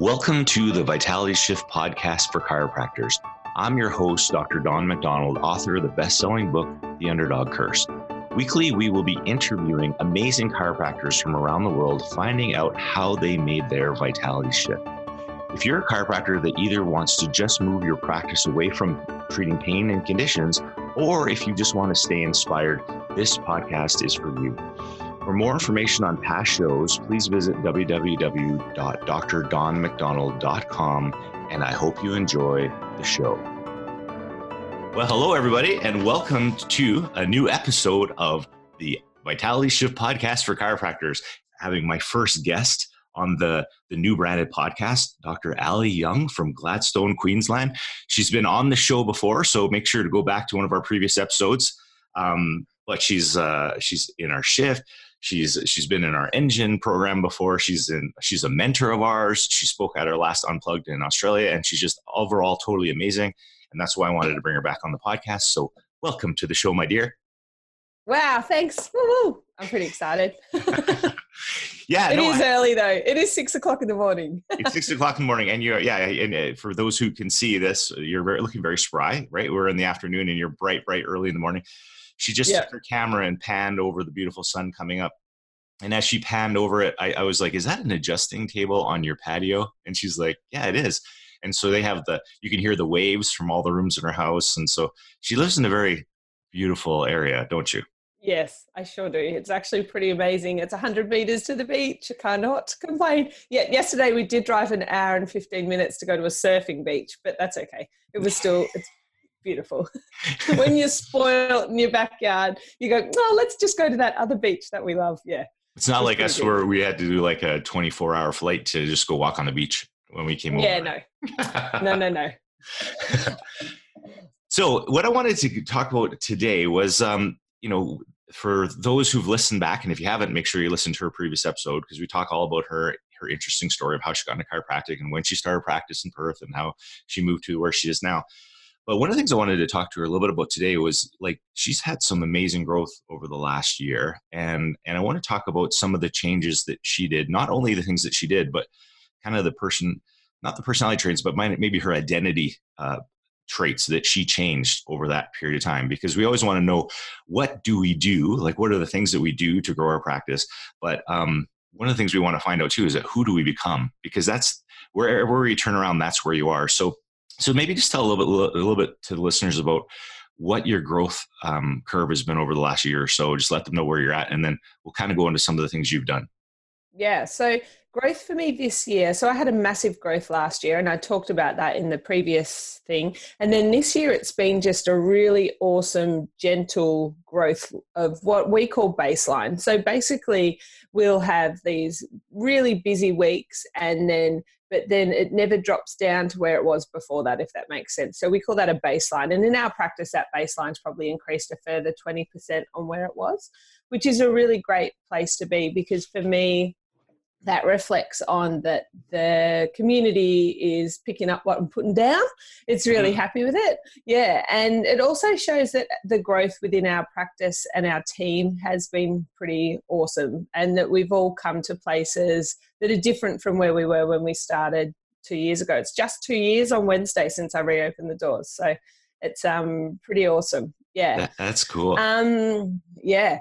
Welcome to the Vitality Shift podcast for chiropractors. I'm your host, Dr. Don MacDonald, author of the best selling book, The Underdog Curse. Weekly, we will be interviewing amazing chiropractors from around the world, finding out how they made their vitality shift. If you're a chiropractor that either wants to just move your practice away from treating pain and conditions, or if you just want to stay inspired, this podcast is for you. For more information on past shows, please visit www.drdonmcdonald.com, and I hope you enjoy the show. Well, hello, everybody, and welcome to a new episode of the Vitality Shift podcast for chiropractors. Having my first guest on the, the new branded podcast, Dr. Ali Young from Gladstone, Queensland. She's been on the show before, so make sure to go back to one of our previous episodes. Um, but she's uh, she's in our shift. She's she's been in our engine program before. She's in she's a mentor of ours. She spoke at our last Unplugged in Australia, and she's just overall totally amazing. And that's why I wanted to bring her back on the podcast. So welcome to the show, my dear. Wow, thanks. Woo-hoo. I'm pretty excited. yeah, it no, is I, early though. It is six o'clock in the morning. it's six o'clock in the morning, and you're yeah. And uh, for those who can see this, you're very, looking very spry, right? We're in the afternoon, and you're bright, bright early in the morning. She just yeah. took her camera and panned over the beautiful sun coming up. And as she panned over it, I, I was like, "Is that an adjusting table on your patio?" And she's like, "Yeah, it is." And so they have the you can hear the waves from all the rooms in her house, and so she lives in a very beautiful area, don't you? Yes, I sure do. It's actually pretty amazing. It's 100 meters to the beach. I cannot complain. Yeah, yesterday we did drive an hour and 15 minutes to go to a surfing beach, but that's okay. It was still, it's beautiful. when you're spoiled in your backyard, you go, oh, let's just go to that other beach that we love. Yeah. It's not like us where we had to do like a 24 hour flight to just go walk on the beach when we came yeah, over. Yeah, no. no, no, no. so what I wanted to talk about today was, um, you know, for those who've listened back, and if you haven't, make sure you listen to her previous episode because we talk all about her her interesting story of how she got into chiropractic and when she started practice in Perth and how she moved to where she is now. But one of the things I wanted to talk to her a little bit about today was like she's had some amazing growth over the last year, and and I want to talk about some of the changes that she did. Not only the things that she did, but kind of the person, not the personality traits, but maybe her identity uh, traits that she changed over that period of time. Because we always want to know what do we do, like what are the things that we do to grow our practice, but um, one of the things we want to find out too is that who do we become because that's wherever you turn around that's where you are so so maybe just tell a little bit, a little bit to the listeners about what your growth um, curve has been over the last year or so. Just let them know where you're at, and then we'll kind of go into some of the things you've done. Yeah. So growth for me this year. So I had a massive growth last year, and I talked about that in the previous thing. And then this year, it's been just a really awesome, gentle growth of what we call baseline. So basically, we'll have these really busy weeks, and then but then it never drops down to where it was before that, if that makes sense. So we call that a baseline. And in our practice, that baseline's probably increased a further 20% on where it was, which is a really great place to be because for me, that reflects on that the community is picking up what I'm putting down. It's really mm. happy with it. Yeah. And it also shows that the growth within our practice and our team has been pretty awesome and that we've all come to places that are different from where we were when we started two years ago. It's just two years on Wednesday since I reopened the doors. So it's um pretty awesome. Yeah. That, that's cool. Um yeah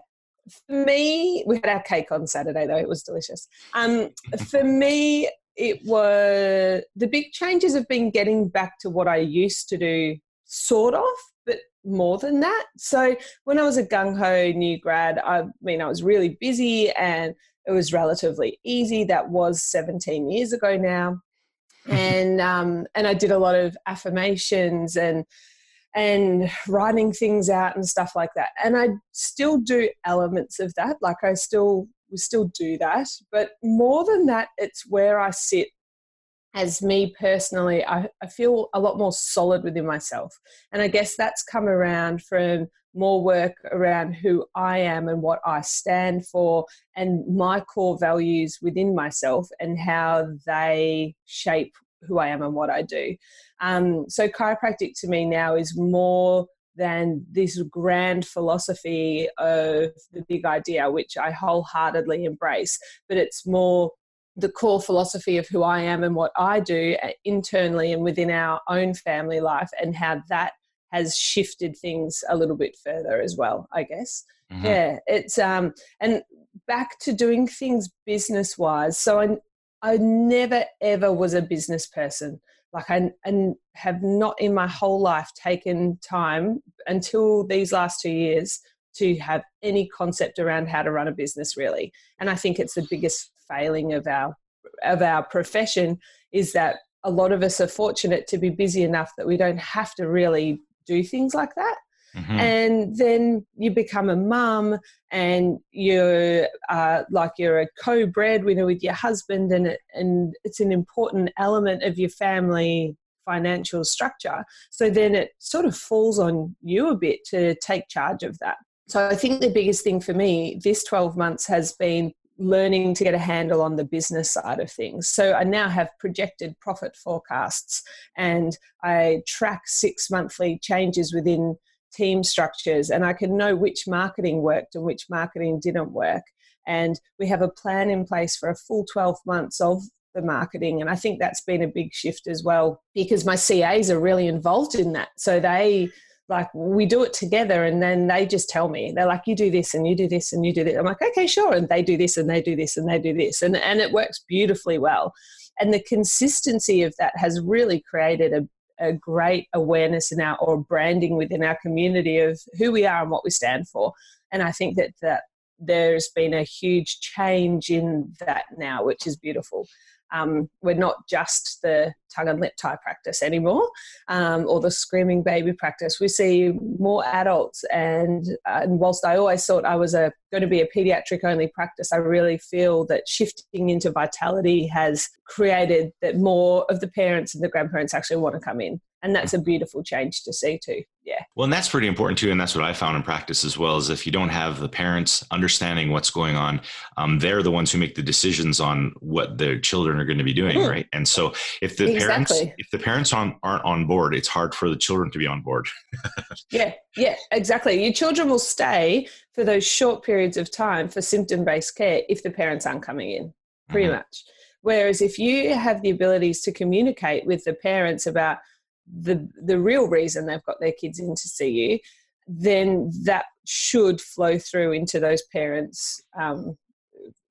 for me, we had our cake on Saturday though; it was delicious. Um, for me, it was the big changes have been getting back to what I used to do, sort of, but more than that. So when I was a gung ho new grad, I mean, I was really busy and it was relatively easy. That was 17 years ago now, and um, and I did a lot of affirmations and and writing things out and stuff like that. And I still do elements of that. Like I still we still do that. But more than that, it's where I sit as me personally, I, I feel a lot more solid within myself. And I guess that's come around from more work around who I am and what I stand for and my core values within myself and how they shape who I am and what I do. Um, so chiropractic to me now is more than this grand philosophy of the big idea, which I wholeheartedly embrace, but it's more the core philosophy of who I am and what I do uh, internally and within our own family life, and how that has shifted things a little bit further as well, I guess. Mm-hmm. Yeah, it's um and back to doing things business wise. So I I never ever was a business person. Like I and have not in my whole life taken time until these last two years to have any concept around how to run a business really. And I think it's the biggest failing of our of our profession is that a lot of us are fortunate to be busy enough that we don't have to really do things like that. Mm-hmm. And then you become a mum and you're uh, like you're a co breadwinner with your husband, and, it, and it's an important element of your family financial structure. So then it sort of falls on you a bit to take charge of that. So I think the biggest thing for me this 12 months has been learning to get a handle on the business side of things. So I now have projected profit forecasts and I track six monthly changes within team structures and I can know which marketing worked and which marketing didn't work. And we have a plan in place for a full 12 months of the marketing. And I think that's been a big shift as well because my CAs are really involved in that. So they like we do it together and then they just tell me they're like you do this and you do this and you do this i'm like okay sure and they do this and they do this and they do this and, and it works beautifully well and the consistency of that has really created a, a great awareness in our or branding within our community of who we are and what we stand for. And i think that that there's been a huge change in that now which is beautiful um, we're not just the tongue and lip tie practice anymore um, or the screaming baby practice. We see more adults, and, uh, and whilst I always thought I was a, going to be a pediatric only practice, I really feel that shifting into vitality has created that more of the parents and the grandparents actually want to come in and that's a beautiful change to see too yeah well and that's pretty important too and that's what i found in practice as well is if you don't have the parents understanding what's going on um, they're the ones who make the decisions on what their children are going to be doing mm. right and so if the exactly. parents if the parents aren't, aren't on board it's hard for the children to be on board yeah yeah exactly your children will stay for those short periods of time for symptom based care if the parents aren't coming in pretty mm-hmm. much Whereas if you have the abilities to communicate with the parents about the the real reason they've got their kids in to see you, then that should flow through into those parents um,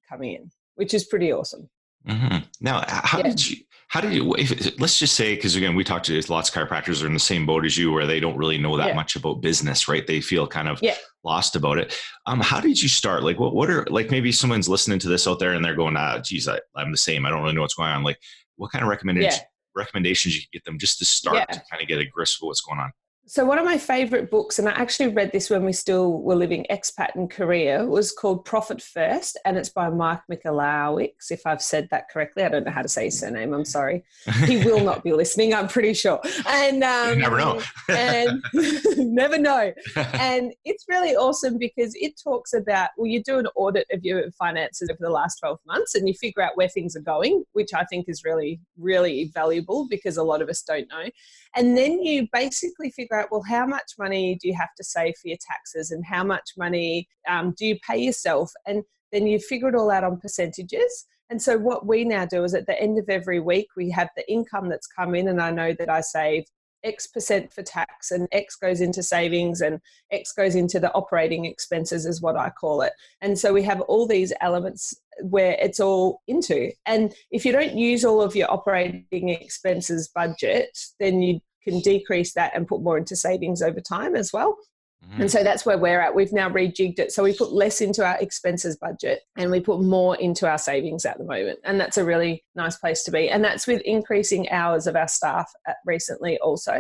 coming in, which is pretty awesome. Mm-hmm. Now, how yeah. did you? How did you? If, let's just say, because again, we talked to lots of chiropractors are in the same boat as you, where they don't really know that yeah. much about business, right? They feel kind of yeah. lost about it. Um, how did you start? Like, what what are like maybe someone's listening to this out there and they're going, ah, geez, I, I'm the same. I don't really know what's going on. Like, what kind of recommendations recommendations you can get them just to start yeah. to kind of get a grasp of what's going on? So one of my favorite books, and I actually read this when we still were living expat in Korea, was called Profit First, and it's by Mike Michalowicz. If I've said that correctly, I don't know how to say his surname. I'm sorry. He will not be listening. I'm pretty sure. And um, you never know. and never know. And it's really awesome because it talks about well, you do an audit of your finances over the last 12 months, and you figure out where things are going, which I think is really, really valuable because a lot of us don't know. And then you basically figure well, how much money do you have to save for your taxes and how much money um, do you pay yourself? And then you figure it all out on percentages. And so what we now do is at the end of every week, we have the income that's come in, and I know that I save X percent for tax, and X goes into savings, and X goes into the operating expenses, is what I call it. And so we have all these elements where it's all into. And if you don't use all of your operating expenses budget, then you can decrease that and put more into savings over time as well. Mm-hmm. And so that's where we're at. We've now rejigged it. So we put less into our expenses budget and we put more into our savings at the moment. And that's a really nice place to be. And that's with increasing hours of our staff recently also.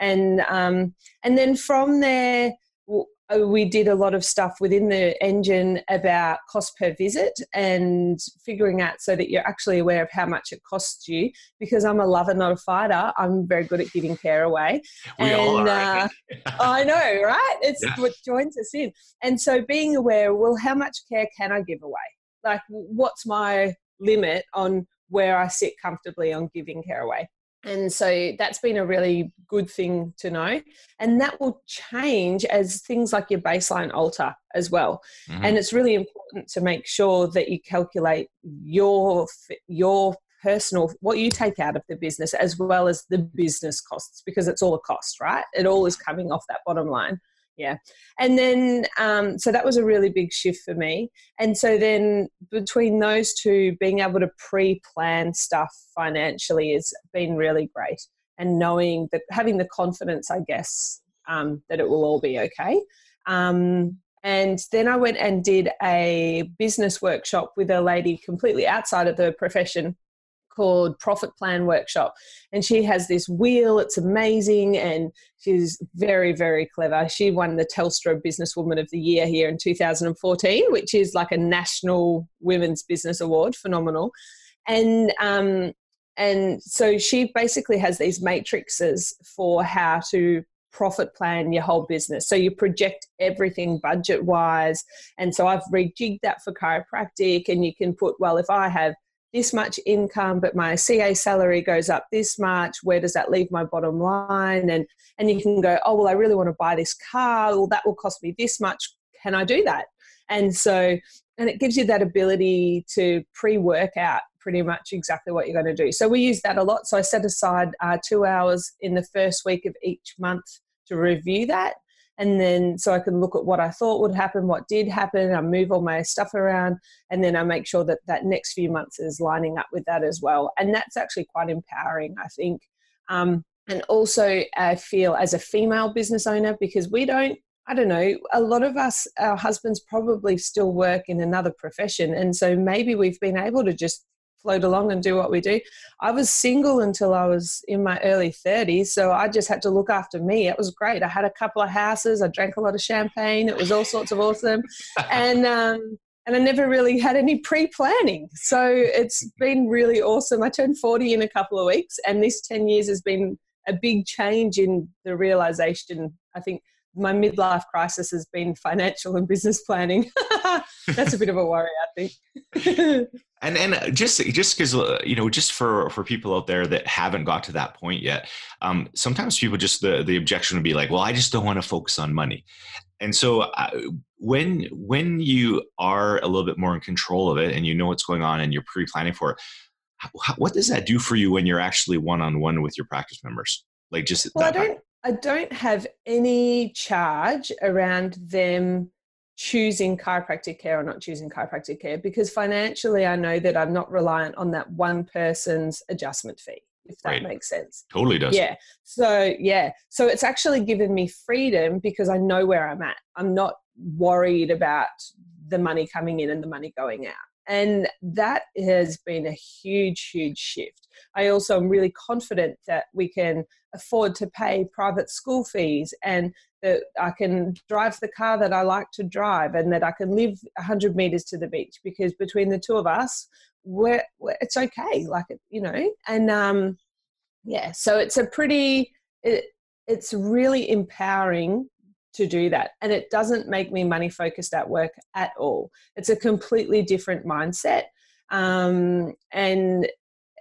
And um, and then from there, uh, we did a lot of stuff within the engine about cost per visit and figuring out so that you're actually aware of how much it costs you. Because I'm a lover, not a fighter, I'm very good at giving care away. We and, all are. Uh, I know, right? It's yeah. what joins us in. And so being aware, well, how much care can I give away? Like, what's my limit on where I sit comfortably on giving care away? And so that's been a really good thing to know. And that will change as things like your baseline alter as well. Mm-hmm. And it's really important to make sure that you calculate your your personal what you take out of the business as well as the business costs because it's all a cost, right? It all is coming off that bottom line yeah. And then um, so that was a really big shift for me. And so then between those two being able to pre-plan stuff financially has been really great. And knowing that having the confidence i guess um, that it will all be okay. Um, and then i went and did a business workshop with a lady completely outside of the profession called Profit Plan Workshop. And she has this wheel, it's amazing, and she's very, very clever. She won the Telstra Businesswoman of the Year here in 2014, which is like a national women's business award, phenomenal. And um, and so she basically has these matrices for how to profit plan your whole business. So you project everything budget wise. And so I've rejigged that for chiropractic, and you can put, well, if I have this much income, but my CA salary goes up this much. Where does that leave my bottom line? And and you can go, oh well, I really want to buy this car. Well, that will cost me this much. Can I do that? And so, and it gives you that ability to pre-work out pretty much exactly what you're going to do. So we use that a lot. So I set aside uh, two hours in the first week of each month to review that and then so I can look at what I thought would happen, what did happen. I move all my stuff around, and then I make sure that that next few months is lining up with that as well. And that's actually quite empowering, I think. Um, and also, I feel as a female business owner because we don't. I don't know, a lot of us, our husbands probably still work in another profession. And so maybe we've been able to just float along and do what we do. I was single until I was in my early 30s, so I just had to look after me. It was great. I had a couple of houses, I drank a lot of champagne. It was all sorts of awesome. And um, and I never really had any pre-planning. So it's been really awesome. I turned 40 in a couple of weeks and this 10 years has been a big change in the realization. I think my midlife crisis has been financial and business planning. That's a bit of a worry, I think. and and just just because uh, you know, just for for people out there that haven't got to that point yet, um, sometimes people just the the objection would be like, well, I just don't want to focus on money. And so uh, when when you are a little bit more in control of it and you know what's going on and you're pre-planning for it, how, what does that do for you when you're actually one on one with your practice members? Like just well, I don't. I don't have any charge around them choosing chiropractic care or not choosing chiropractic care because financially I know that I'm not reliant on that one person's adjustment fee if that right. makes sense. Totally does. Yeah. So, yeah. So it's actually given me freedom because I know where I'm at. I'm not worried about the money coming in and the money going out. And that has been a huge, huge shift. I also am really confident that we can afford to pay private school fees and that I can drive the car that I like to drive and that I can live 100 meters to the beach because between the two of us, we're, we're it's okay. Like, you know, and um, yeah, so it's a pretty, it, it's really empowering to do that. And it doesn't make me money focused at work at all. It's a completely different mindset. Um, and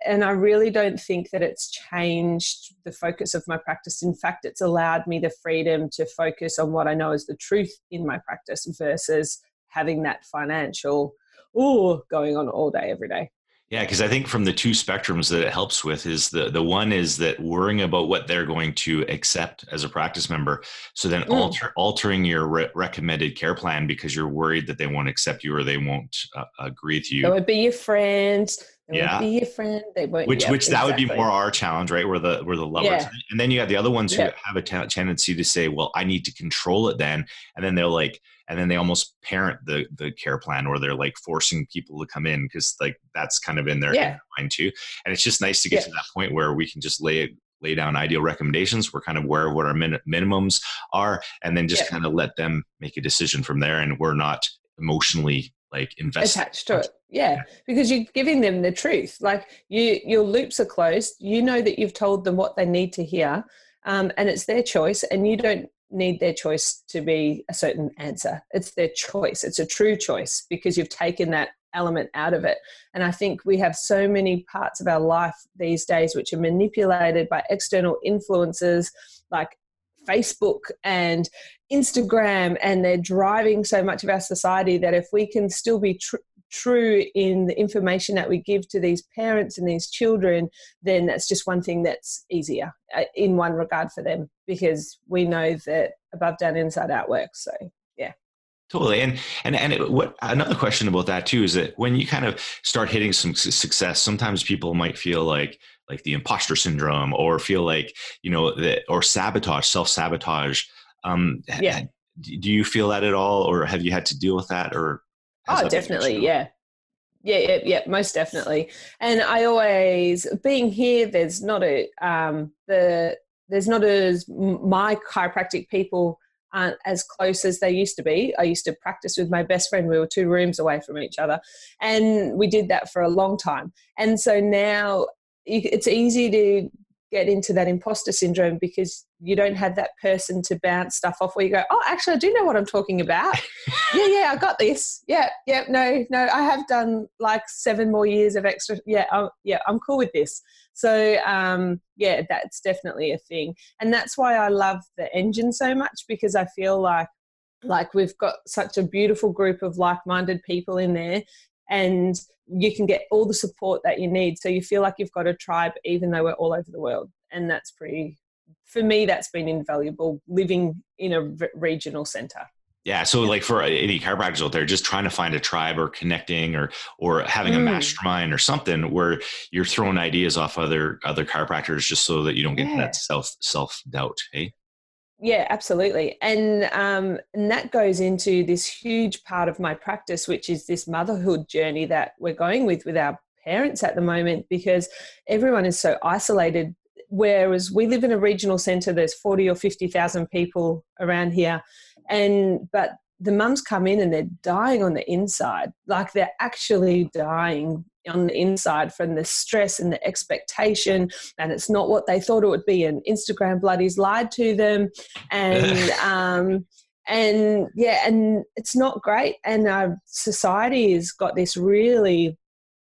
and I really don't think that it's changed the focus of my practice. In fact, it's allowed me the freedom to focus on what I know is the truth in my practice versus having that financial, oh, going on all day, every day. Yeah, because I think from the two spectrums that it helps with is the the one is that worrying about what they're going to accept as a practice member. So then mm. alter altering your re- recommended care plan because you're worried that they won't accept you or they won't uh, agree with you. It would be your friends. They yeah. be your friend. They won't. Which which exactly. that would be more our challenge, right? Where the where the lovers, yeah. and then you have the other ones who yeah. have a t- tendency to say, "Well, I need to control it," then, and then they're like and then they almost parent the the care plan or they're like forcing people to come in because like that's kind of in their mind too and it's just nice to get to that point where we can just lay it lay down ideal recommendations we're kind of aware of what our min- minimums are and then just yeah. kind of let them make a decision from there and we're not emotionally like invested attached to it yeah because you're giving them the truth like you your loops are closed you know that you've told them what they need to hear um, and it's their choice and you don't need their choice to be a certain answer. It's their choice. It's a true choice because you've taken that element out of it. And I think we have so many parts of our life these days which are manipulated by external influences like Facebook and Instagram, and they're driving so much of our society that if we can still be tr- true in the information that we give to these parents and these children, then that's just one thing that's easier uh, in one regard for them because we know that above, down, inside out works. So, yeah. Totally, and and and it, what another question about that too is that when you kind of start hitting some success, sometimes people might feel like like the imposter syndrome, or feel like you know that or sabotage, self sabotage. Um, yeah. Do you feel that at all, or have you had to deal with that, or Oh, definitely. Yeah. Yeah, yeah, yeah, most definitely. And I always, being here, there's not a, um, the, there's not as, my chiropractic people aren't as close as they used to be. I used to practice with my best friend. We were two rooms away from each other. And we did that for a long time. And so now it's easy to get into that imposter syndrome because you don't have that person to bounce stuff off where you go, oh, actually, I do know what I'm talking about. yeah, yeah, I got this. Yeah, yeah, no, no, I have done like seven more years of extra. Yeah, I'm, yeah, I'm cool with this. So, um, yeah, that's definitely a thing. And that's why I love the engine so much because I feel like like we've got such a beautiful group of like-minded people in there and you can get all the support that you need. So you feel like you've got a tribe, even though we're all over the world. And that's pretty, for me, that's been invaluable living in a regional center. Yeah. So like for any chiropractors out there, just trying to find a tribe or connecting or, or having a mm. mastermind or something where you're throwing ideas off other, other chiropractors just so that you don't get yeah. that self, self doubt. Hey. Yeah, absolutely. And um, and that goes into this huge part of my practice, which is this motherhood journey that we're going with with our parents at the moment, because everyone is so isolated. Whereas we live in a regional centre, there's forty or fifty thousand people around here, and but the mums come in and they're dying on the inside, like they're actually dying on the inside from the stress and the expectation and it's not what they thought it would be and instagram bloodies lied to them and um and yeah and it's not great and our society has got this really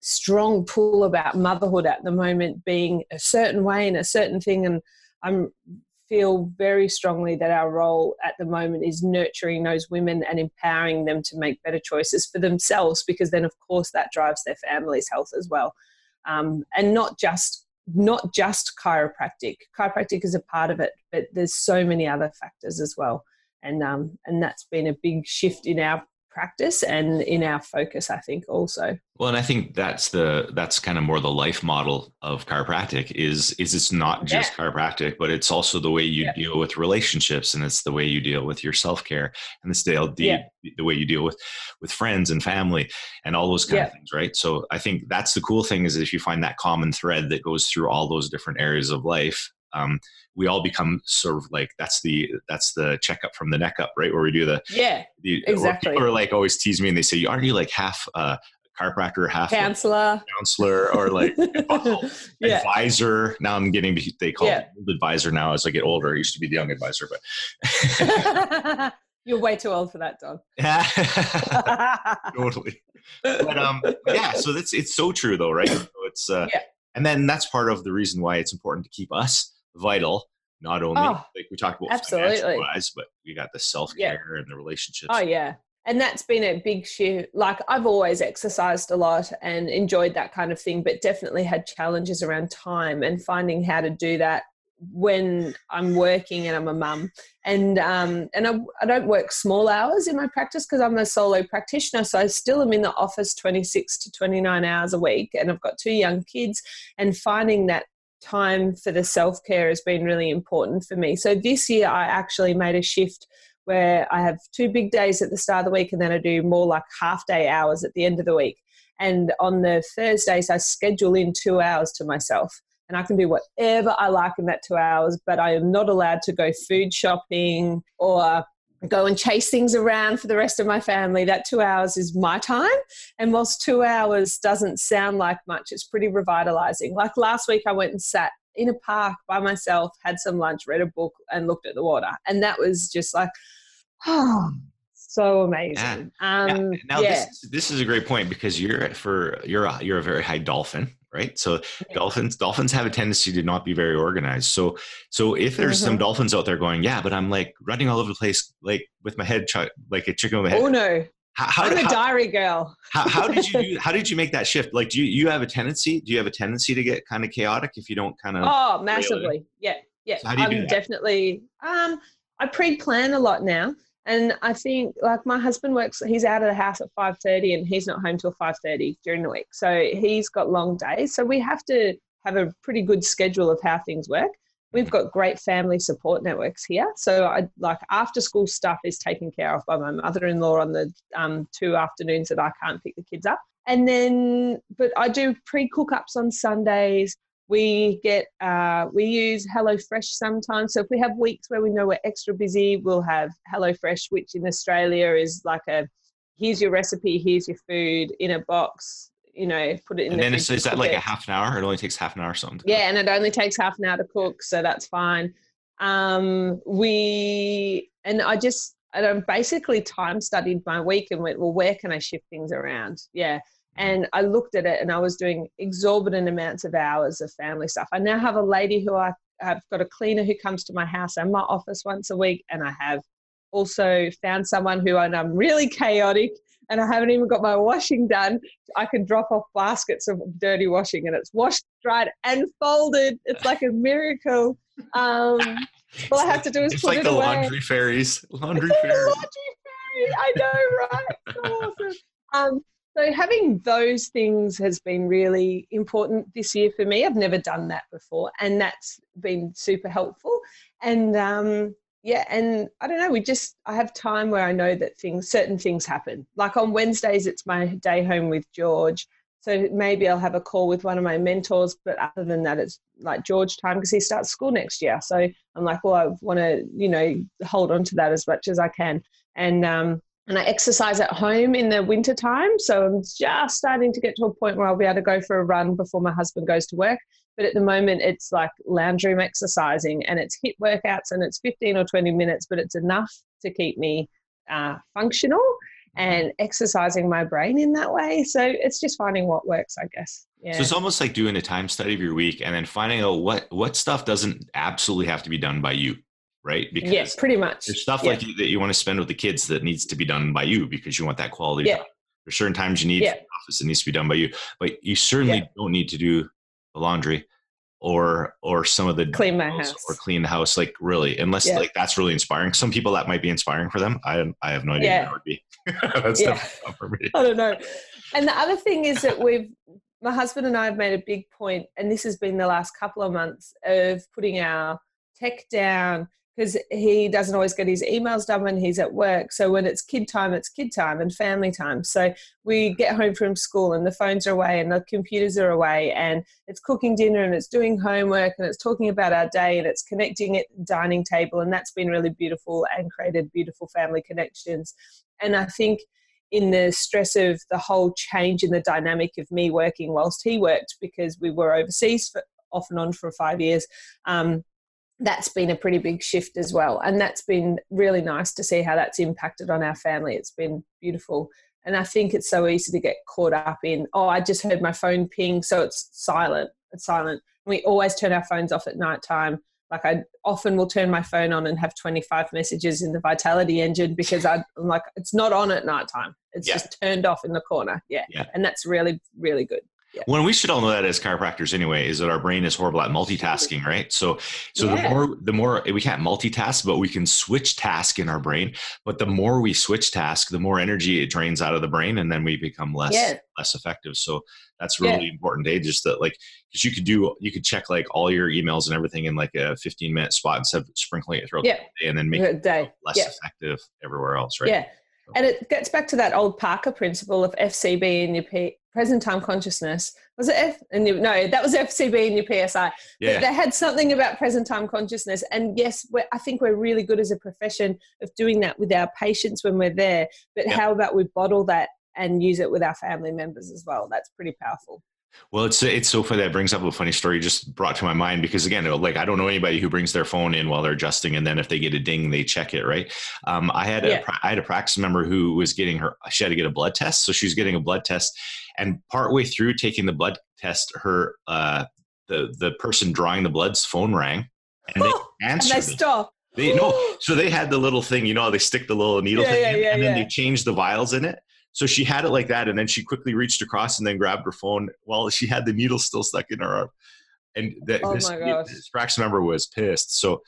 strong pull about motherhood at the moment being a certain way and a certain thing and i'm feel very strongly that our role at the moment is nurturing those women and empowering them to make better choices for themselves because then of course that drives their family's health as well. Um, and not just not just chiropractic. Chiropractic is a part of it but there's so many other factors as well. And um, and that's been a big shift in our practice and in our focus i think also well and i think that's the that's kind of more the life model of chiropractic is is it's not just yeah. chiropractic but it's also the way you yeah. deal with relationships and it's the way you deal with your self-care and it's the, the, yeah. the way you deal with with friends and family and all those kind of things right so i think that's the cool thing is if you find that common thread that goes through all those different areas of life um, we all become sort of like that's the that's the checkup from the neck up, right? Where we do the yeah the, exactly. People are like always tease me and they say, "Aren't you like half uh, chiropractor, half counselor, like, counselor, or like yeah. advisor?" Now I'm getting they call yeah. it advisor now as I get older. I used to be the young advisor, but. You're way too old for that, Don. totally. But um, yeah. So that's it's so true, though, right? So it's uh, yeah. and then that's part of the reason why it's important to keep us vital. Not only oh, like we talked about absolutely wise, but we got the self care yeah. and the relationships. Oh yeah, and that's been a big shift. Like I've always exercised a lot and enjoyed that kind of thing, but definitely had challenges around time and finding how to do that when I'm working and I'm a mum. And um, and I, I don't work small hours in my practice because I'm a solo practitioner. So I still am in the office 26 to 29 hours a week, and I've got two young kids. And finding that time for the self care has been really important for me. So this year I actually made a shift where I have two big days at the start of the week and then I do more like half day hours at the end of the week. And on the Thursdays, I schedule in two hours to myself. And I can do whatever I like in that two hours, but I am not allowed to go food shopping or go and chase things around for the rest of my family. That two hours is my time. And whilst two hours doesn't sound like much, it's pretty revitalizing. Like last week, I went and sat in a park by myself, had some lunch, read a book, and looked at the water. And that was just like, oh, so amazing. Yeah. Um, now yeah. this this is a great point because you're for you're a, you're a very high dolphin, right? So dolphins dolphins have a tendency to not be very organized. So so if there's mm-hmm. some dolphins out there going, yeah, but I'm like running all over the place, like with my head ch- like a chicken with my head. Oh no. How, how, I'm a how, diary girl. how, how did you do, how did you make that shift? Like, do you, you have a tendency? Do you have a tendency to get kind of chaotic if you don't kind of? Oh, massively. Yeah, yeah. So I'm definitely. Um, I pre-plan a lot now, and I think like my husband works. He's out of the house at five thirty, and he's not home till five thirty during the week. So he's got long days. So we have to have a pretty good schedule of how things work. We've got great family support networks here. So I like after school stuff is taken care of by my mother-in-law on the um, two afternoons that I can't pick the kids up. And then, but I do pre-cook-ups on Sundays. We get uh, we use HelloFresh sometimes. So if we have weeks where we know we're extra busy, we'll have HelloFresh, which in Australia is like a here's your recipe, here's your food in a box you know, put it in. And the then is, is that like it. a half an hour? It only takes half an hour or something. Yeah, and it only takes half an hour to cook, so that's fine. Um, we and I just I basically time studied my week and went, well, where can I shift things around? Yeah. And I looked at it and I was doing exorbitant amounts of hours of family stuff. I now have a lady who I have got a cleaner who comes to my house and my office once a week. And I have also found someone who, and I'm really chaotic, and I haven't even got my washing done. I can drop off baskets of dirty washing and it's washed, dried, and folded. It's like a miracle. Um, all I have to do is put like it the away. laundry fairies. Laundry fairies. laundry fairies. I know, right? So awesome. Um, so having those things has been really important this year for me. I've never done that before, and that's been super helpful. And um, yeah and i don't know we just i have time where i know that things certain things happen like on wednesdays it's my day home with george so maybe i'll have a call with one of my mentors but other than that it's like george time because he starts school next year so i'm like well i want to you know hold on to that as much as i can and um and I exercise at home in the winter time. So I'm just starting to get to a point where I'll be able to go for a run before my husband goes to work. But at the moment, it's like lounge room exercising and it's HIIT workouts and it's 15 or 20 minutes, but it's enough to keep me uh, functional and exercising my brain in that way. So it's just finding what works, I guess. Yeah. So it's almost like doing a time study of your week and then finding out what what stuff doesn't absolutely have to be done by you, right? Because yes, pretty much. There's stuff yeah. like that you want to spend with the kids that needs to be done by you because you want that quality. Yeah. There's certain times you need yeah. office that needs to be done by you, but you certainly yeah. don't need to do the laundry or or some of the clean my house or clean the house like really unless yeah. like that's really inspiring some people that might be inspiring for them i i have no idea yeah. that would be that's yeah. for me i don't know and the other thing is that we've my husband and i have made a big point and this has been the last couple of months of putting our tech down because he doesn't always get his emails done when he's at work. So when it's kid time, it's kid time and family time. So we get home from school and the phones are away and the computers are away and it's cooking dinner and it's doing homework and it's talking about our day and it's connecting at the dining table. And that's been really beautiful and created beautiful family connections. And I think in the stress of the whole change in the dynamic of me working whilst he worked because we were overseas for off and on for five years. Um, that's been a pretty big shift as well. And that's been really nice to see how that's impacted on our family. It's been beautiful. And I think it's so easy to get caught up in, oh, I just heard my phone ping, so it's silent. It's silent. We always turn our phones off at night time. Like I often will turn my phone on and have 25 messages in the Vitality engine because I'm like, it's not on at night time. It's yeah. just turned off in the corner. Yeah. yeah. And that's really, really good. Yeah. When we should all know that as chiropractors anyway, is that our brain is horrible at multitasking, right? So, so yeah. the more, the more we can't multitask, but we can switch task in our brain. But the more we switch task, the more energy it drains out of the brain, and then we become less yeah. less effective. So that's really important. Eh? Just that, like, because you could do, you could check like all your emails and everything in like a 15 minute spot instead of sprinkling it throughout the day, and then make it less effective everywhere else, right? Yeah. And it gets back to that old Parker principle of FCB in your P- present time consciousness. Was it F? And you, no, that was FCB and your PSI. Yeah. They had something about present time consciousness. And yes, I think we're really good as a profession of doing that with our patients when we're there. But how about we bottle that and use it with our family members as well? That's pretty powerful. Well, it's it's so funny that brings up a funny story just brought to my mind because again, like I don't know anybody who brings their phone in while they're adjusting, and then if they get a ding, they check it. Right? Um, I had yeah. a I had a practice member who was getting her she had to get a blood test, so she was getting a blood test, and partway through taking the blood test, her uh, the the person drawing the blood's phone rang, and they answered. and they stop. They no, so they had the little thing, you know, they stick the little needle yeah, thing, yeah, in, yeah, and then they change the vials in it. So she had it like that, and then she quickly reached across and then grabbed her phone while she had the needle still stuck in her arm. And the, oh this, this practice member was pissed. So,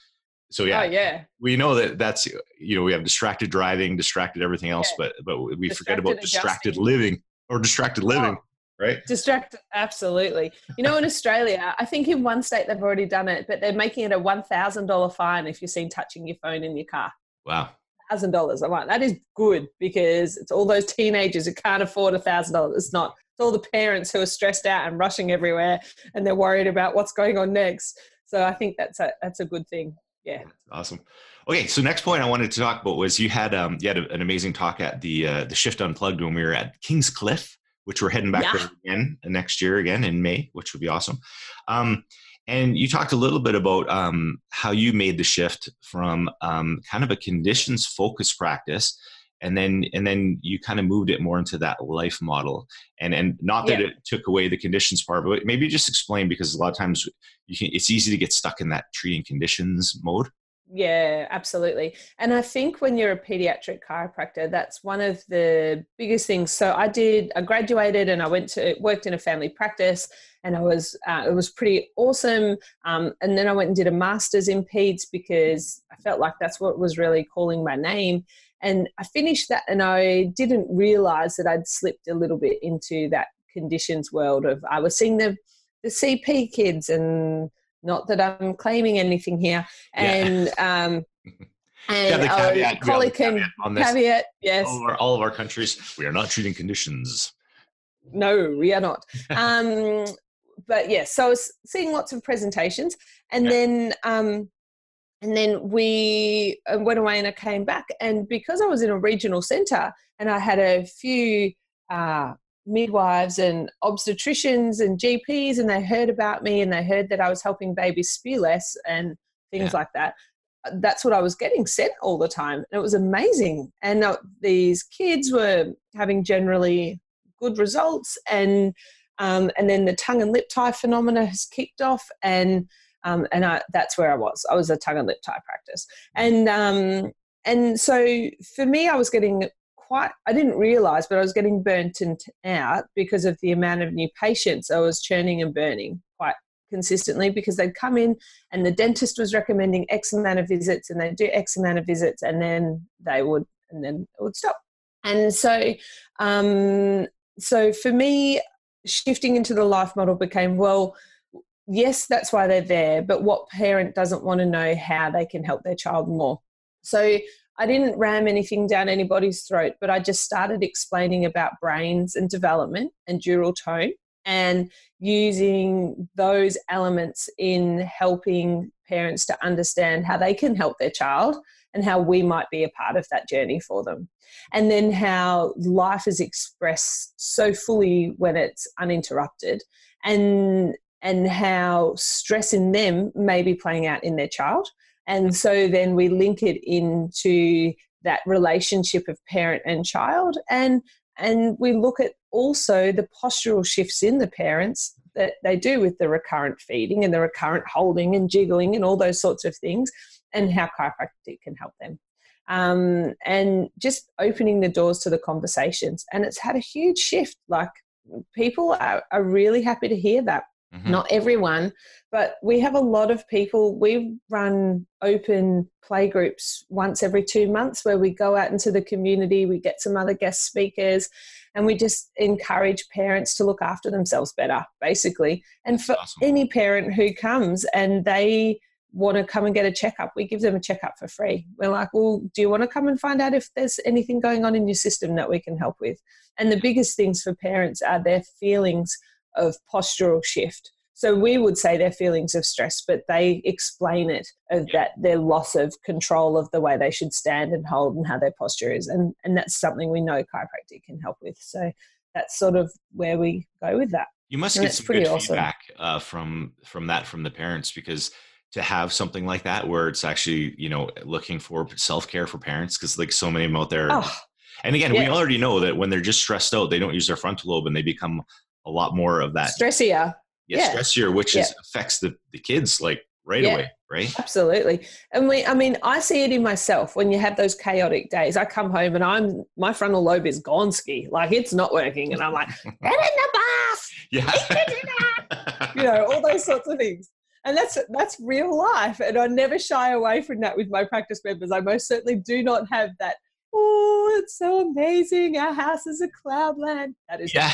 so oh, yeah, oh, yeah, we know that that's you know we have distracted driving, distracted everything else, yeah. but but we distracted forget about distracted adjusting. living or distracted oh. living. Oh right? Distract, absolutely. You know, in Australia, I think in one state they've already done it, but they're making it a one thousand dollar fine if you're seen touching your phone in your car. Wow, thousand dollars. I'm like, that is good because it's all those teenagers who can't afford a thousand dollars. It's not. It's all the parents who are stressed out and rushing everywhere, and they're worried about what's going on next. So I think that's a that's a good thing. Yeah. Awesome. Okay, so next point I wanted to talk about was you had um, you had a, an amazing talk at the uh, the Shift Unplugged when we were at Kingscliff, which we're heading back yeah. there again next year again in May, which would be awesome. Um, and you talked a little bit about um, how you made the shift from um, kind of a conditions focused practice and then and then you kind of moved it more into that life model and and not that yeah. it took away the conditions part but maybe just explain because a lot of times you can it's easy to get stuck in that treating conditions mode yeah, absolutely. And I think when you're a pediatric chiropractor, that's one of the biggest things. So I did, I graduated and I went to, worked in a family practice and I was, uh, it was pretty awesome. Um, and then I went and did a master's in peds because I felt like that's what was really calling my name. And I finished that and I didn't realize that I'd slipped a little bit into that conditions world of, I was seeing the, the CP kids and not that I'm claiming anything here. And yeah. um, and yeah, the caveat, colleague caveat, on this. caveat yes. All of, our, all of, our, countries, we are not treating conditions. No, we are not. um, but yes, yeah, so I was seeing lots of presentations, and yeah. then um, and then we uh, went away and I came back, and because I was in a regional centre and I had a few uh, midwives and obstetricians and GPs, and they heard about me and they heard that I was helping babies spew less and things yeah. like that. That's what I was getting sent all the time. And it was amazing. And these kids were having generally good results, and um, and then the tongue and lip tie phenomena has kicked off, and um, and I, that's where I was. I was a tongue and lip tie practice, and um, and so for me, I was getting quite i didn't realize but i was getting burnt out because of the amount of new patients i was churning and burning quite consistently because they'd come in and the dentist was recommending x amount of visits and they'd do x amount of visits and then they would and then it would stop. And so um so for me shifting into the life model became well yes that's why they're there but what parent doesn't want to know how they can help their child more? So I didn't ram anything down anybody's throat, but I just started explaining about brains and development and dural tone and using those elements in helping parents to understand how they can help their child and how we might be a part of that journey for them. And then how life is expressed so fully when it's uninterrupted and and how stress in them may be playing out in their child and so then we link it into that relationship of parent and child. And and we look at also the postural shifts in the parents that they do with the recurrent feeding and the recurrent holding and jiggling and all those sorts of things and how chiropractic can help them. Um, and just opening the doors to the conversations. And it's had a huge shift. Like people are, are really happy to hear that Mm-hmm. Not everyone, but we have a lot of people. We run open play groups once every two months where we go out into the community, we get some other guest speakers, and we just encourage parents to look after themselves better, basically. And for awesome. any parent who comes and they want to come and get a checkup, we give them a checkup for free. We're like, well, do you want to come and find out if there's anything going on in your system that we can help with? And the biggest things for parents are their feelings of postural shift. So we would say their feelings of stress, but they explain it of that their loss of control of the way they should stand and hold and how their posture is. And, and that's something we know chiropractic can help with. So that's sort of where we go with that. You must And get some good awesome. feedback uh, from from that from the parents because to have something like that where it's actually you know looking for self care for parents because like so many of them out there. Oh, And again, we already know that when they're just stressed out, they don't use their frontal lobe and they become a lot more of that stressier. yeah, yeah. stressier, which is affects the, the kids like right Yeah. away, right? Absolutely. And we, I mean, I see it in myself when you have those chaotic days. I come home and I'm, my frontal lobe is gone ski. Like it's not working. And I'm like, get in the bath, Yeah. you know, all those sorts of things. And that's, that's real life. And I never shy away from that with my practice members. I most certainly do not have that, oh, it's so amazing. Our house is a cloudland. That is yeah.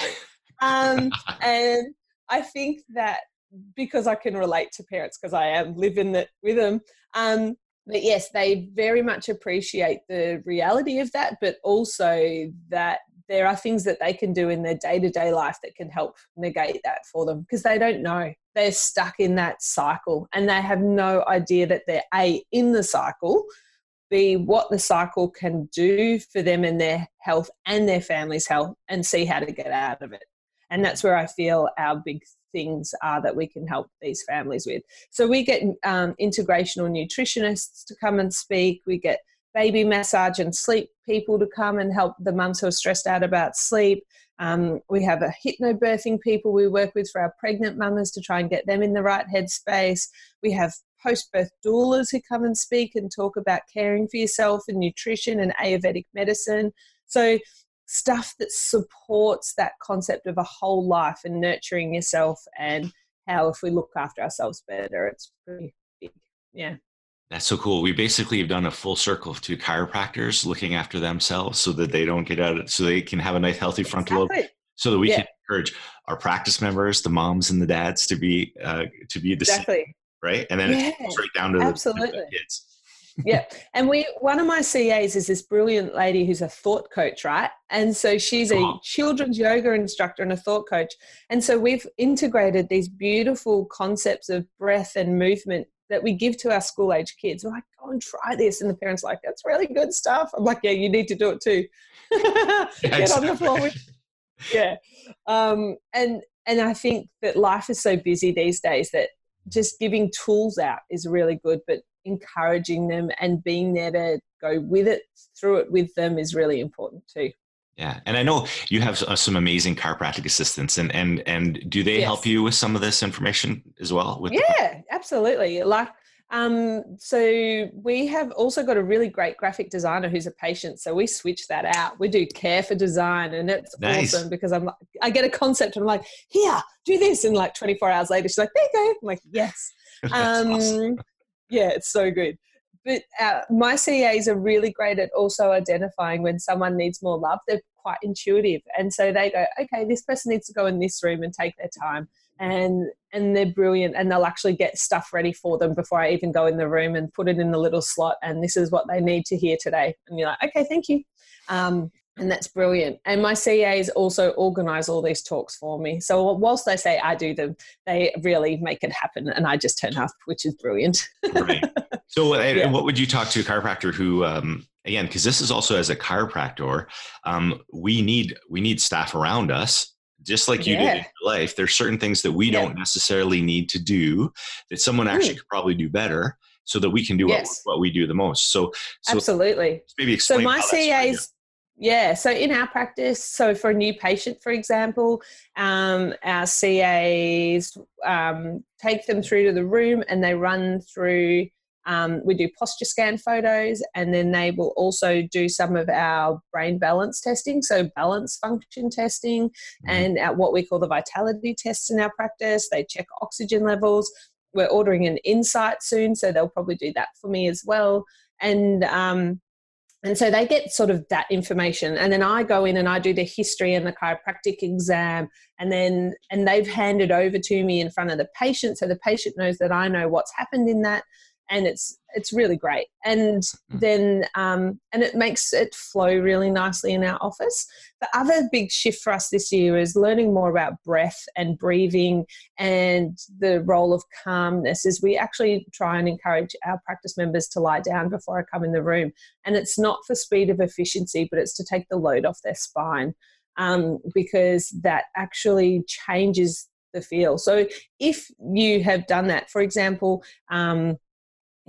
Um, and I think that because I can relate to parents because I am living it with them. Um, but yes, they very much appreciate the reality of that, but also that there are things that they can do in their day to day life that can help negate that for them because they don't know. They're stuck in that cycle and they have no idea that they're A, in the cycle, B, what the cycle can do for them and their health and their family's health, and see how to get out of it. And that's where I feel our big things are that we can help these families with. So we get um, integrational nutritionists to come and speak. We get baby massage and sleep people to come and help the mums who are stressed out about sleep. Um, we have a hypnobirthing people we work with for our pregnant mamas to try and get them in the right headspace. We have post birth doulas who come and speak and talk about caring for yourself and nutrition and Ayurvedic medicine. So, stuff that supports that concept of a whole life and nurturing yourself and how if we look after ourselves better, it's pretty big. Yeah. That's so cool. We basically have done a full circle to chiropractors looking after themselves so that they don't get out, of, so they can have a nice, healthy frontal lobe, so that we Yeah. can encourage our practice members, the moms and the dads, to be uh, to be the same, Exactly. right? And then it Yeah, goes right down to the, absolutely. the kids. Yeah. And we one of my CAs is this brilliant lady who's a thought coach, right? And so she's a children's yoga instructor and a thought coach. And so we've integrated these beautiful concepts of breath and movement that we give to our school age kids. We're like, go and try this. And the parents are like, that's really good stuff. I'm like, yeah, you need to do it too. Get on the floor with yeah um, and and i think that life is so busy these days that just giving tools out is really good but encouraging them and being there to go with it through it with them is really important too Yeah, and I know you have uh, some amazing chiropractic assistants, and and and do they Yes. help you with some of this information as well? With the- yeah absolutely like um, so we have also got a really great graphic designer who's a patient so we switch that out we do care for design and it's Nice. awesome because i'm like i get a concept and i'm like here do this and like 24 hours later she's like there you go i'm like yes um, awesome. Yeah, it's so good. But uh, my CAs are really great at also identifying when someone needs more love. They're quite intuitive, and so they go, "Okay, this person needs to go in this room and take their time." And and they're brilliant, and they'll actually get stuff ready for them before I even go in the room and put it in the little slot. And this is what they need to hear today. And you're like, "Okay, thank you." Um, and that's brilliant. And my CAs also organize all these talks for me. So whilst they say I do them, they really make it happen, and I just turn up, which is brilliant. right. So, Yeah. what would you talk to a chiropractor who, um, again, because this is also as a chiropractor, um, we need we need staff around us, just like you did in Yeah. your life. There's certain things that we Yeah. don't necessarily need to do that someone actually Mm. could probably do better, so that we can do Yes. what, what we do the most. So, so Absolutely. maybe explain So my. CAs, yeah. So in our practice, so for a new patient, for example, um, our CAs um, take them through to the room and they run through. Um, we do posture scan photos, and then they will also do some of our brain balance testing, so balance function testing, Mhm. and at what we call the vitality tests in our practice. They check oxygen levels. We're ordering an insight soon, so they'll probably do that for me as well. And um, and so they get sort of that information, and then I go in and I do the history and the chiropractic exam, and then and they've handed over to me in front of the patient, so the patient knows that I know what's happened in that, and it's it's really great. And Mhm. then um, and it makes it flow really nicely in our office. The other big shift for us this year is learning more about breath and breathing and the role of calmness. Is we actually try and encourage our practice members to lie down before I come in the room and it's not for speed of efficiency, but it's to take the load off their spine um, because that actually changes the feel. So if you have done that, for example, um,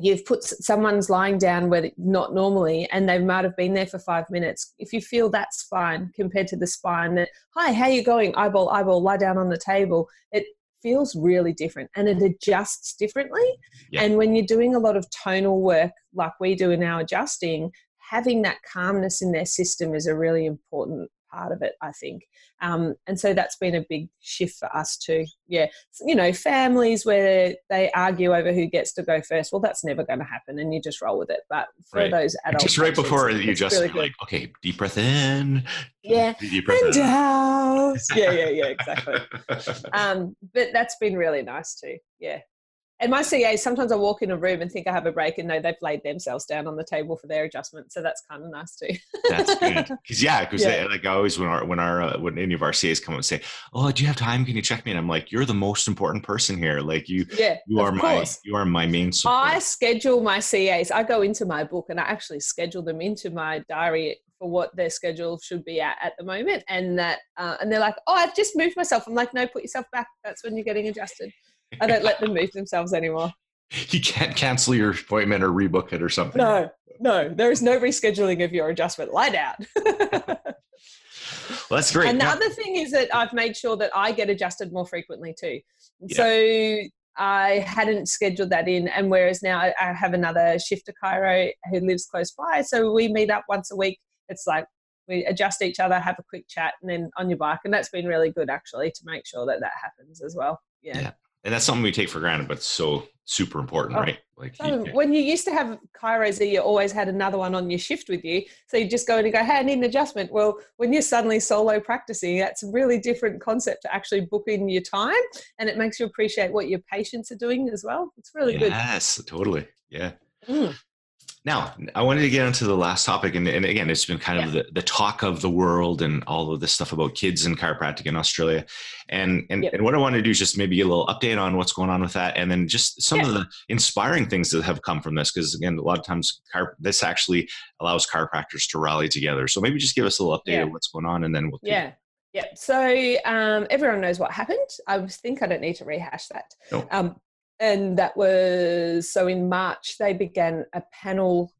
you've put someone's lying down where not normally and they might have been there for five minutes. If you feel that's fine compared to the spine that hi how you going? Eyeball eyeball lie down on the table. It feels really different and it adjusts differently. Yeah. and when you're doing a lot of tonal work like we do in our adjusting having that calmness in their system is a really important part of it, I think. Um, and so that's been a big shift for us too. Yeah, you know, families where they argue over who gets to go first. Well, that's never going to happen, and you just roll with it. But for right. those adults, just right before you just really like, okay, deep breath in, yeah, deep breath and out. yeah, yeah, yeah, exactly. um, but that's been really nice too. Yeah, and my CAs, sometimes I walk in a room and think I have a break and know they've laid themselves down on the table for their adjustment. So that's kind of nice too. that's good. Cause yeah, cause yeah. They, like always when our, when our, uh, when any of our CAs come up and say, Oh, do you have time? Can you check me? And I'm like, you're the most important person here. Like you, yeah, you are my, you are my main support. I schedule my CAs. I go into my book and I actually schedule them into my diary for what their schedule should be at at the moment and that uh, and they're like oh i've just moved myself i'm like no put yourself back that's when you're getting adjusted I don't let them move themselves anymore. You can't cancel your appointment or rebook it or something. No, no, there is no rescheduling of your adjustment. Lie down. well, that's great. And the other thing is that I've made sure that I get adjusted more frequently too. Yeah. So I hadn't scheduled that in, and whereas now I have another shifter chiro who lives close by, so we meet up once a week. It's like we adjust each other, have a quick chat, and then on your bike, and that's been really good actually to make sure that that happens as well. yeah. yeah and that's something we take for granted, but it's so super important, oh, right? Like so you, when you used to have chiros, you always had another one on your shift with you, so you just go in and go, "Hey, I need an adjustment." Well, when you're suddenly solo practicing, that's a really different concept to actually book in your time, and it makes you appreciate what your patients are doing as well. It's really yes, good. Yes, totally. Yeah. Mm. Now, I wanted to get onto the last topic, and, and again, it's been kind yeah. of the, the talk of the world and all of this stuff about kids and chiropractic in Australia. And and, yep. and what I want to do is just maybe a little update on what's going on with that, and then just some yeah. of the inspiring things that have come from this. Because again, a lot of times chiro- this actually allows chiropractors to rally together. So maybe just give us a little update yeah. of what's going on, and then we'll yeah. Yeah, so um, everyone knows what happened. I think I don't need to rehash that. No. Um, and that was so in March they began a panel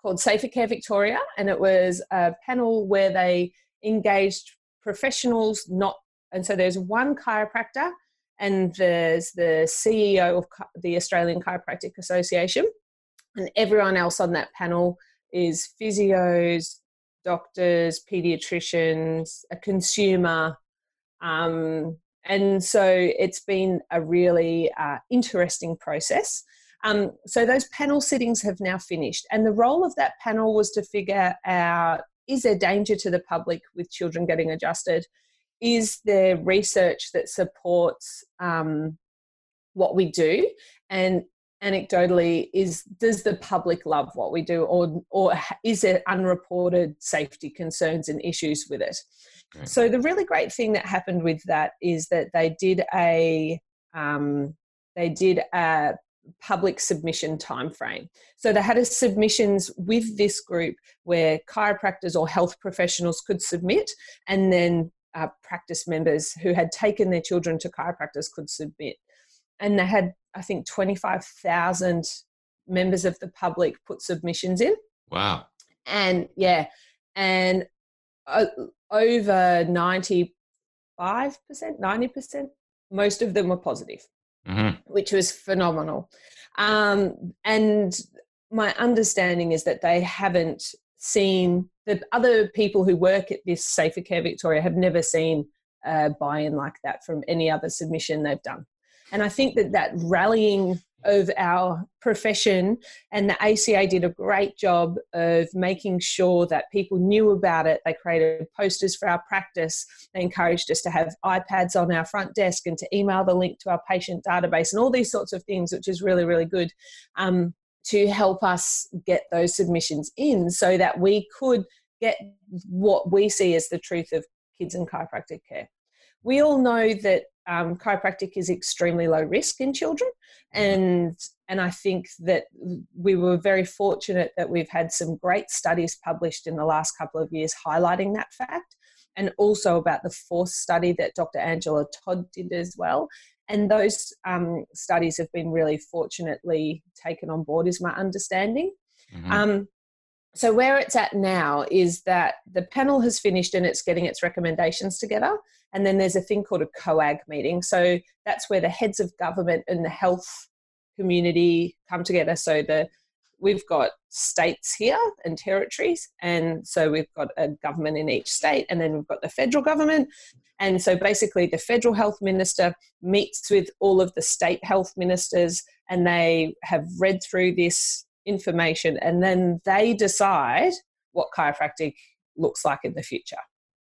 called Safer Care Victoria, and it was a panel where they engaged professionals, not and so there's one chiropractor and there's the CEO of the Australian Chiropractic Association, and everyone else on that panel is physios, doctors, pediatricians, a consumer, um, and so it's been a really uh, interesting process. Um, so those panel sittings have now finished, and the role of that panel was to figure out is there danger to the public with children getting adjusted? Is there research that supports um, what we do? And anecdotally, is does the public love what we do, or or is there unreported safety concerns and issues with it? So the really great thing that happened with that is that they did a um, they did a public submission time frame. So they had a submissions with this group where chiropractors or health professionals could submit, and then uh, practice members who had taken their children to chiropractors could submit. And they had, I think, twenty five thousand members of the public put submissions in. Wow. And yeah, and uh, over 95%, 90%, most of them were positive, mm-hmm. which was phenomenal. Um, and my understanding is that they haven't seen the other people who work at this Safer Care Victoria have never seen a buy-in like that from any other submission they've done. And I think that that rallying of our profession and the ACA did a great job of making sure that people knew about it. They created posters for our practice. They encouraged us to have iPads on our front desk and to email the link to our patient database and all these sorts of things, which is really, really good um, to help us get those submissions in so that we could get what we see as the truth of kids and chiropractic care. We all know that um, chiropractic is extremely low risk in children and and I think that we were very fortunate that we've had some great studies published in the last couple of years highlighting that fact and also about the FORCE study that Dr. Angela Todd did as well. And those um, studies have been really fortunately taken on board, is my understanding. Mm-hmm. Um, so, where it's at now is that the panel has finished and it's getting its recommendations together. And then there's a thing called a COAG meeting. So, that's where the heads of government and the health community come together. So, the we've got states here and territories, and so we've got a government in each state, and then we've got the federal government. And so basically, the federal health minister meets with all of the state health ministers, and they have read through this information, and then they decide what chiropractic looks like in the future.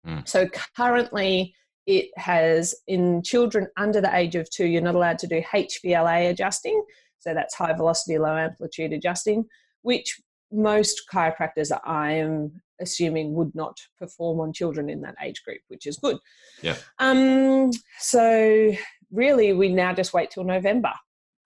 Mm. So currently, it has in children under the age of two, you're not allowed to do HVLA adjusting. So that's high velocity, low amplitude adjusting, which most chiropractors I am assuming would not perform on children in that age group, which is good. Yeah. Um, so really, we now just wait till November.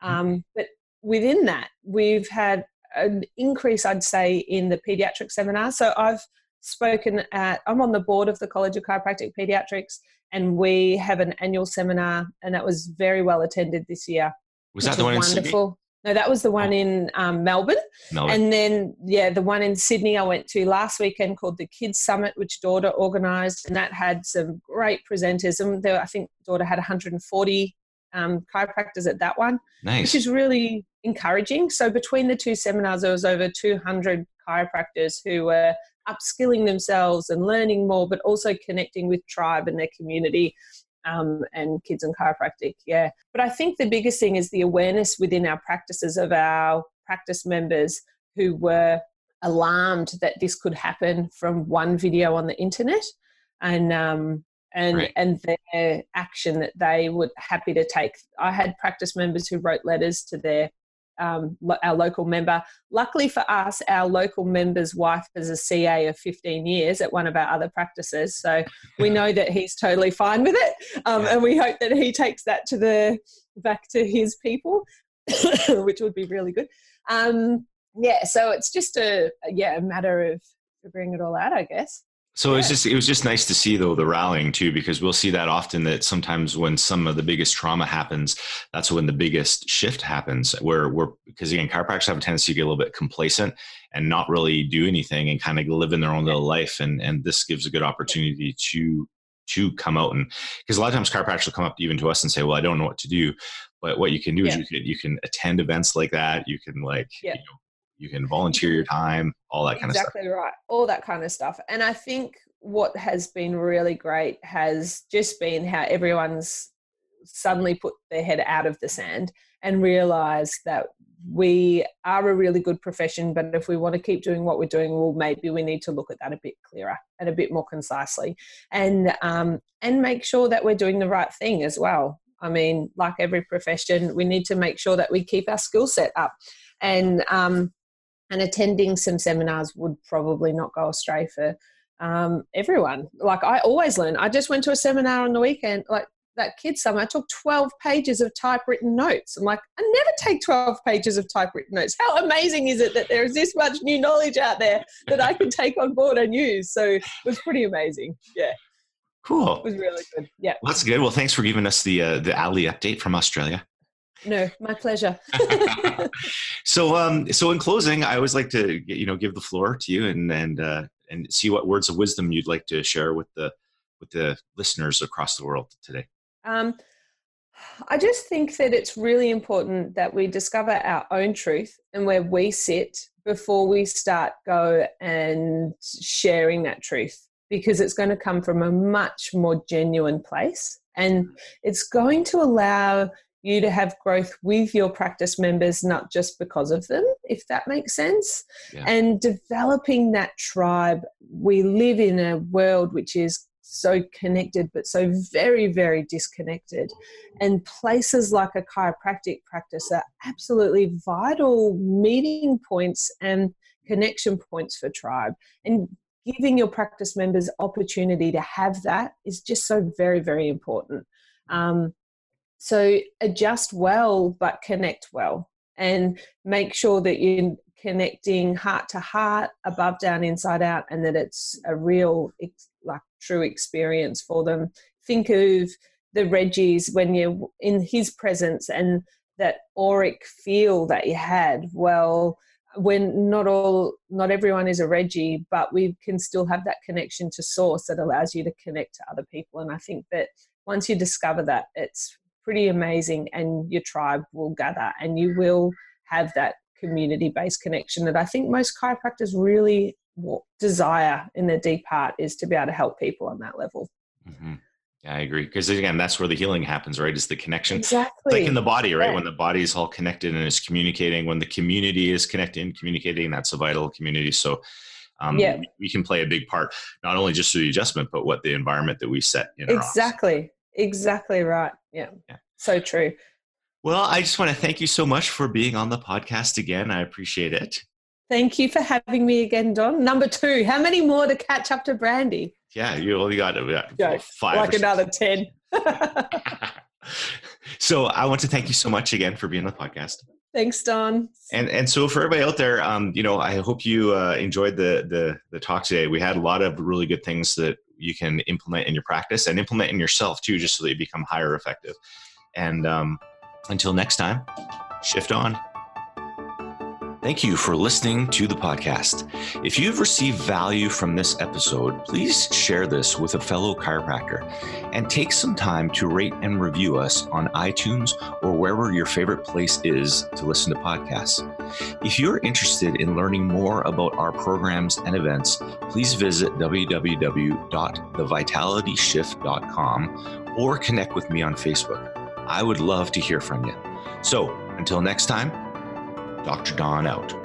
Mm-hmm. Um, but within that, we've had an increase, I'd say, in the pediatric seminar. So I've spoken at, I'm on the board of the College of Chiropractic Pediatrics, and we have an annual seminar, and that was very well attended this year. Was that the one wonderful. in Sydney? No, that was the one oh. in um, Melbourne. Melbourne. And then, yeah, the one in Sydney I went to last weekend called the Kids Summit, which Daughter organised, and that had some great presenters. And there, I think Daughter had 140 um, chiropractors at that one, nice. which is really encouraging. So between the two seminars, there was over 200 chiropractors who were upskilling themselves and learning more, but also connecting with tribe and their community um, and kids and chiropractic. Yeah. But I think the biggest thing is the awareness within our practices of our practice members who were alarmed that this could happen from one video on the internet and um, and right. and their action that they were happy to take. I had practice members who wrote letters to their um, our local member. Luckily for us, our local member's wife is a CA of 15 years at one of our other practices, so we know that he's totally fine with it, um, and we hope that he takes that to the back to his people, which would be really good. Um, yeah, so it's just a yeah a matter of figuring it all out, I guess. So yeah. it was just it was just nice to see though the rallying too because we'll see that often that sometimes when some of the biggest trauma happens that's when the biggest shift happens where we're because again chiropractors have a tendency to get a little bit complacent and not really do anything and kind of live in their own little life and and this gives a good opportunity to to come out and because a lot of times chiropractors will come up even to us and say well I don't know what to do but what you can do yeah. is you can you can attend events like that you can like yeah. you know you can volunteer your time all that kind exactly of stuff. Exactly right all that kind of stuff. And i think what has been really great has just been how everyone's suddenly put their head out of the sand and realize that we are a really good profession but if we want to keep doing what we're doing well maybe we need to look at that a bit clearer and a bit more concisely. And um, and make sure that we're doing the right thing as well. I mean like every profession we need to make sure that we keep our skill set up. And um, and attending some seminars would probably not go astray for um, everyone. Like I always learn. I just went to a seminar on the weekend, like that kids Summit. I took 12 pages of typewritten notes. I'm like, I never take 12 pages of typewritten notes. How amazing is it that there is this much new knowledge out there that I can take on board and use? So it was pretty amazing. Yeah. Cool. It was really good. Yeah. Well, that's good. Well, thanks for giving us the uh, the Ali update from Australia. No, my pleasure. so, um, so in closing, I always like to you know give the floor to you and and uh, and see what words of wisdom you'd like to share with the with the listeners across the world today. Um, I just think that it's really important that we discover our own truth and where we sit before we start go and sharing that truth because it's going to come from a much more genuine place and it's going to allow you to have growth with your practice members, not just because of them, if that makes sense. Yeah. And developing that tribe. We live in a world which is so connected, but so very, very disconnected. And places like a chiropractic practice are absolutely vital meeting points and connection points for tribe. And giving your practice members opportunity to have that is just so very, very important. Um, so adjust well, but connect well and make sure that you're connecting heart to heart, above, down, inside out, and that it's a real, like, true experience for them. Think of the Reggies when you're in his presence and that auric feel that you had. Well, when not all, not everyone is a Reggie, but we can still have that connection to source that allows you to connect to other people. And I think that once you discover that, it's pretty amazing, and your tribe will gather, and you will have that community based connection that I think most chiropractors really desire in their deep heart is to be able to help people on that level. Mm-hmm. Yeah, I agree. Because again, that's where the healing happens, right? Is the connection. Exactly. It's like in the body, right? Yeah. When the body is all connected and is communicating, when the community is connected and communicating, that's a vital community. So, um, yeah. we, we, can play a big part, not only just through the adjustment, but what the environment that we set in Exactly. Exactly right. Yeah. yeah. So true. Well, I just want to thank you so much for being on the podcast again. I appreciate it. Thank you for having me again, Don. Number two, how many more to catch up to Brandy? Yeah, you only got, got five. Like another 10. so I want to thank you so much again for being on the podcast. Thanks, Don. And and so for everybody out there, um, you know, I hope you uh, enjoyed the the the talk today. We had a lot of really good things that you can implement in your practice and implement in yourself too, just so that you become higher effective. And um, until next time, shift on. Thank you for listening to the podcast. If you've received value from this episode, please share this with a fellow chiropractor and take some time to rate and review us on iTunes or wherever your favorite place is to listen to podcasts. If you're interested in learning more about our programs and events, please visit www.thevitalityshift.com or connect with me on Facebook. I would love to hear from you. So, until next time, Dr. Don out.